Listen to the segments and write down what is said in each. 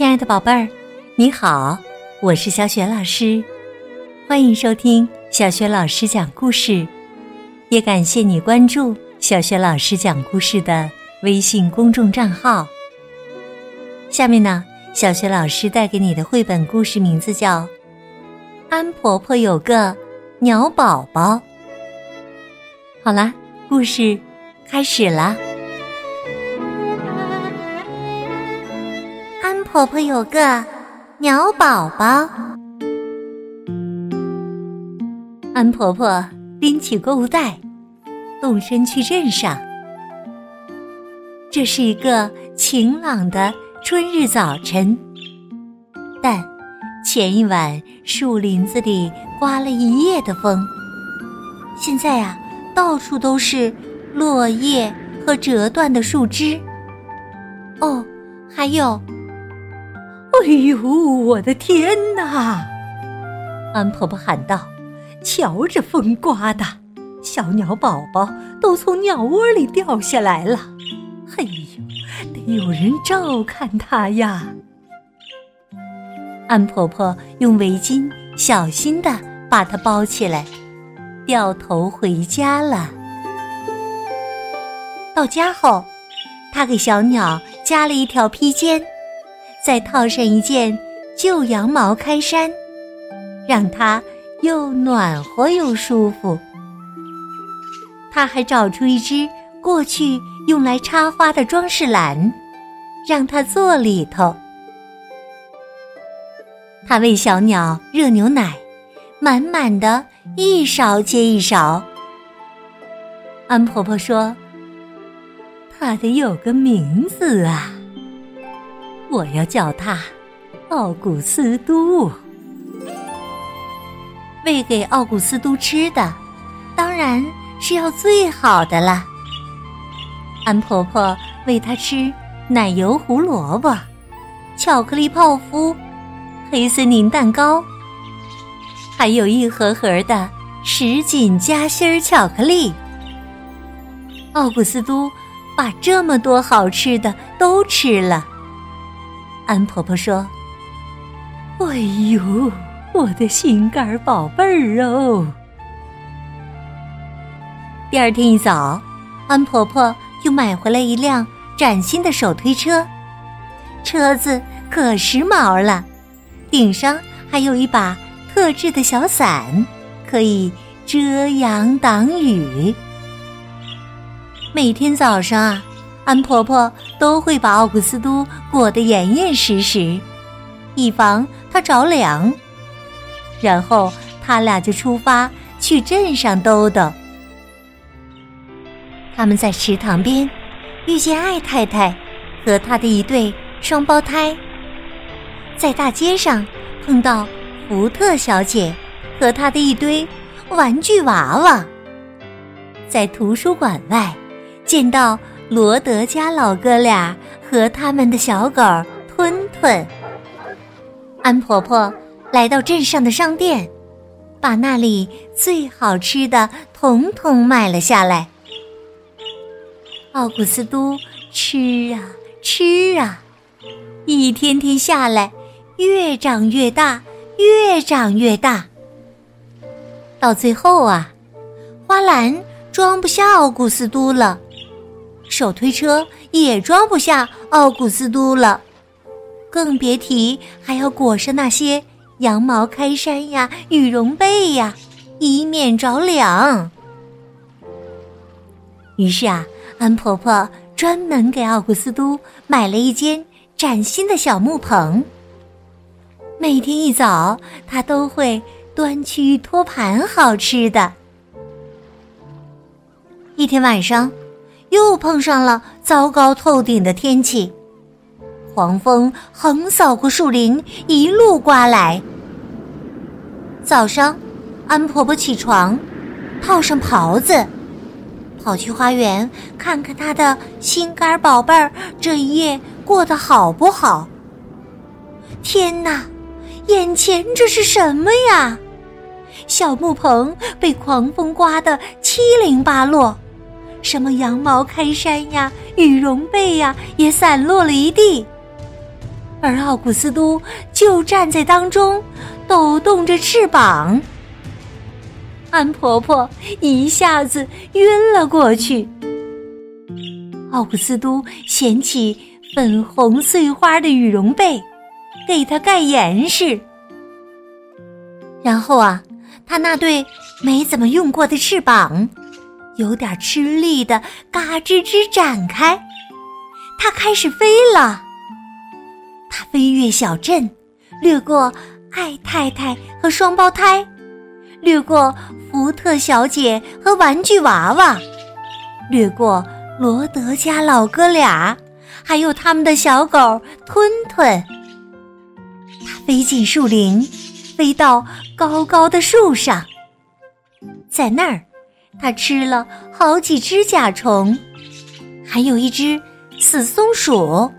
亲爱的宝贝儿，你好，我是小雪老师，欢迎收听小雪老师讲故事，也感谢你关注小雪老师讲故事的微信公众账号。下面呢，小雪老师带给你的绘本故事名字叫《安婆婆有个鸟宝宝》。好啦，故事开始啦。婆婆有个鸟宝宝。安婆婆拎起购物袋，动身去镇上。这是一个晴朗的春日早晨，但前一晚树林子里刮了一夜的风，现在啊，到处都是落叶和折断的树枝。哦，还有。哎呦，我的天哪！安婆婆喊道：“瞧这风刮的，小鸟宝宝都从鸟窝里掉下来了。哎呦，得有人照看它呀！”安婆婆用围巾小心的把它包起来，掉头回家了。到家后，她给小鸟加了一条披肩。再套上一件旧羊毛开衫，让它又暖和又舒服。他还找出一只过去用来插花的装饰篮，让它坐里头。他喂小鸟热牛奶，满满的一勺接一勺。安婆婆说：“它得有个名字啊。”我要叫他奥古斯都。喂给奥古斯都吃的，当然是要最好的了。安婆婆喂他吃奶油胡萝卜、巧克力泡芙、黑森林蛋糕，还有一盒盒的什锦夹心巧克力。奥古斯都把这么多好吃的都吃了。安婆婆说：“哎呦，我的心肝宝贝儿哦！”第二天一早，安婆婆又买回来一辆崭新的手推车，车子可时髦了，顶上还有一把特制的小伞，可以遮阳挡雨。每天早上啊。安婆婆都会把奥古斯都裹得严严实实，以防他着凉。然后他俩就出发去镇上兜兜。他们在池塘边遇见艾太太和她的一对双胞胎，在大街上碰到福特小姐和她的一堆玩具娃娃，在图书馆外见到。罗德家老哥俩和他们的小狗吞吞。安婆婆来到镇上的商店，把那里最好吃的统统买了下来。奥古斯都吃啊吃啊，一天天下来，越长越大，越长越大。到最后啊，花篮装不下奥古斯都了。手推车也装不下奥古斯都了，更别提还要裹上那些羊毛开衫呀、羽绒被呀，以免着凉。于是啊，安婆婆专门给奥古斯都买了一间崭新的小木棚。每天一早，她都会端去托盘好吃的。一天晚上。又碰上了糟糕透顶的天气，狂风横扫过树林，一路刮来。早上，安婆婆起床，套上袍子，跑去花园看看她的心肝宝贝儿这一夜过得好不好。天哪，眼前这是什么呀？小木棚被狂风刮得七零八落。什么羊毛开衫呀，羽绒被呀，也散落了一地。而奥古斯都就站在当中，抖动着翅膀。安婆婆一下子晕了过去。奥古斯都掀起粉红碎花的羽绒被，给她盖严实。然后啊，他那对没怎么用过的翅膀，有点吃力的嘎吱吱展开，它开始飞了。它飞越小镇，掠过艾太太和双胞胎，掠过福特小姐和玩具娃娃，掠过罗德家老哥俩，还有他们的小狗吞吞。它飞进树林。飞到高高的树上，在那儿，他吃了好几只甲虫，还有一只死松鼠。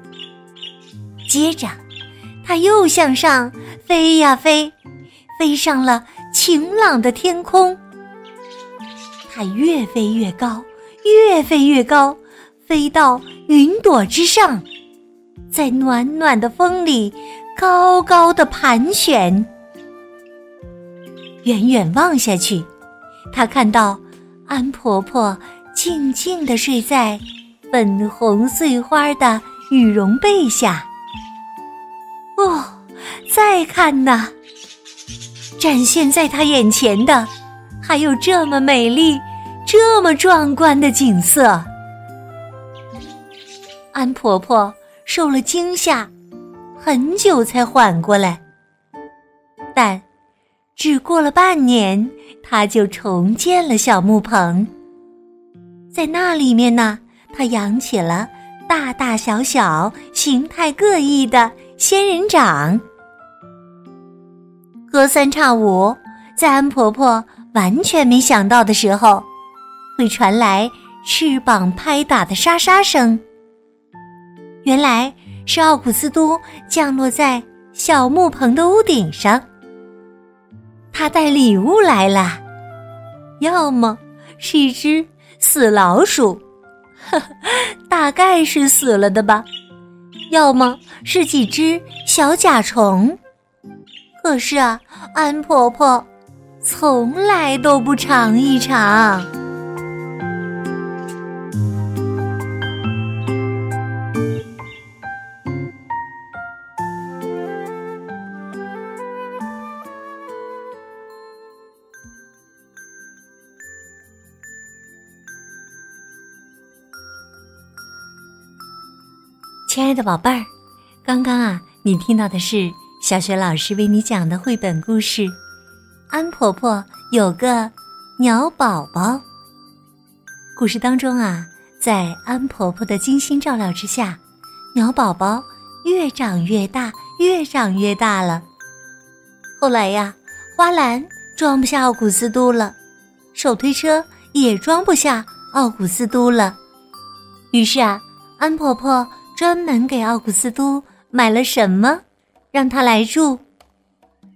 接着，他又向上飞呀飞，飞上了晴朗的天空。他越飞越高，越飞越高，飞到云朵之上，在暖暖的风里高高的盘旋。远远望下去，他看到安婆婆静静地睡在粉红碎花的羽绒被下。哦，再看呐，展现在她眼前的还有这么美丽、这么壮观的景色。安婆婆受了惊吓，很久才缓过来，但。只过了半年，他就重建了小木棚。在那里面呢，他养起了大大小小、形态各异的仙人掌。隔三差五，在安婆婆完全没想到的时候，会传来翅膀拍打的沙沙声。原来是奥古斯都降落在小木棚的屋顶上。他带礼物来了，要么是一只死老鼠，呵呵，大概是死了的吧；要么是几只小甲虫。可是啊，安婆婆从来都不尝一尝。亲爱的宝贝儿，刚刚啊，你听到的是小雪老师为你讲的绘本故事《安婆婆有个鸟宝宝》。故事当中啊，在安婆婆的精心照料之下，鸟宝宝越长越大，越长越大了。后来呀，花篮装不下奥古斯都了，手推车也装不下奥古斯都了。于是啊，安婆婆。专门给奥古斯都买了什么，让他来住？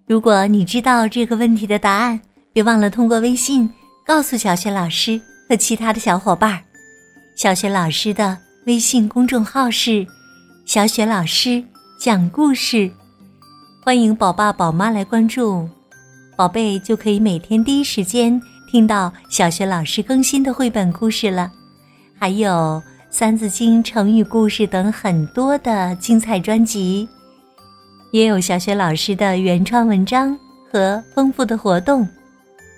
如果你知道这个问题的答案，别忘了通过微信告诉小雪老师和其他的小伙伴。小雪老师的微信公众号是“小雪老师讲故事”，欢迎宝爸宝妈来关注，宝贝就可以每天第一时间听到小雪老师更新的绘本故事了，还有。《三字经》成语故事等很多的精彩专辑，也有小雪老师的原创文章和丰富的活动。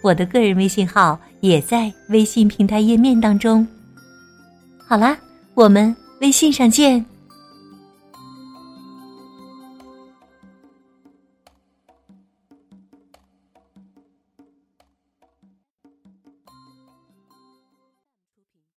我的个人微信号也在微信平台页面当中。好啦，我们微信上见。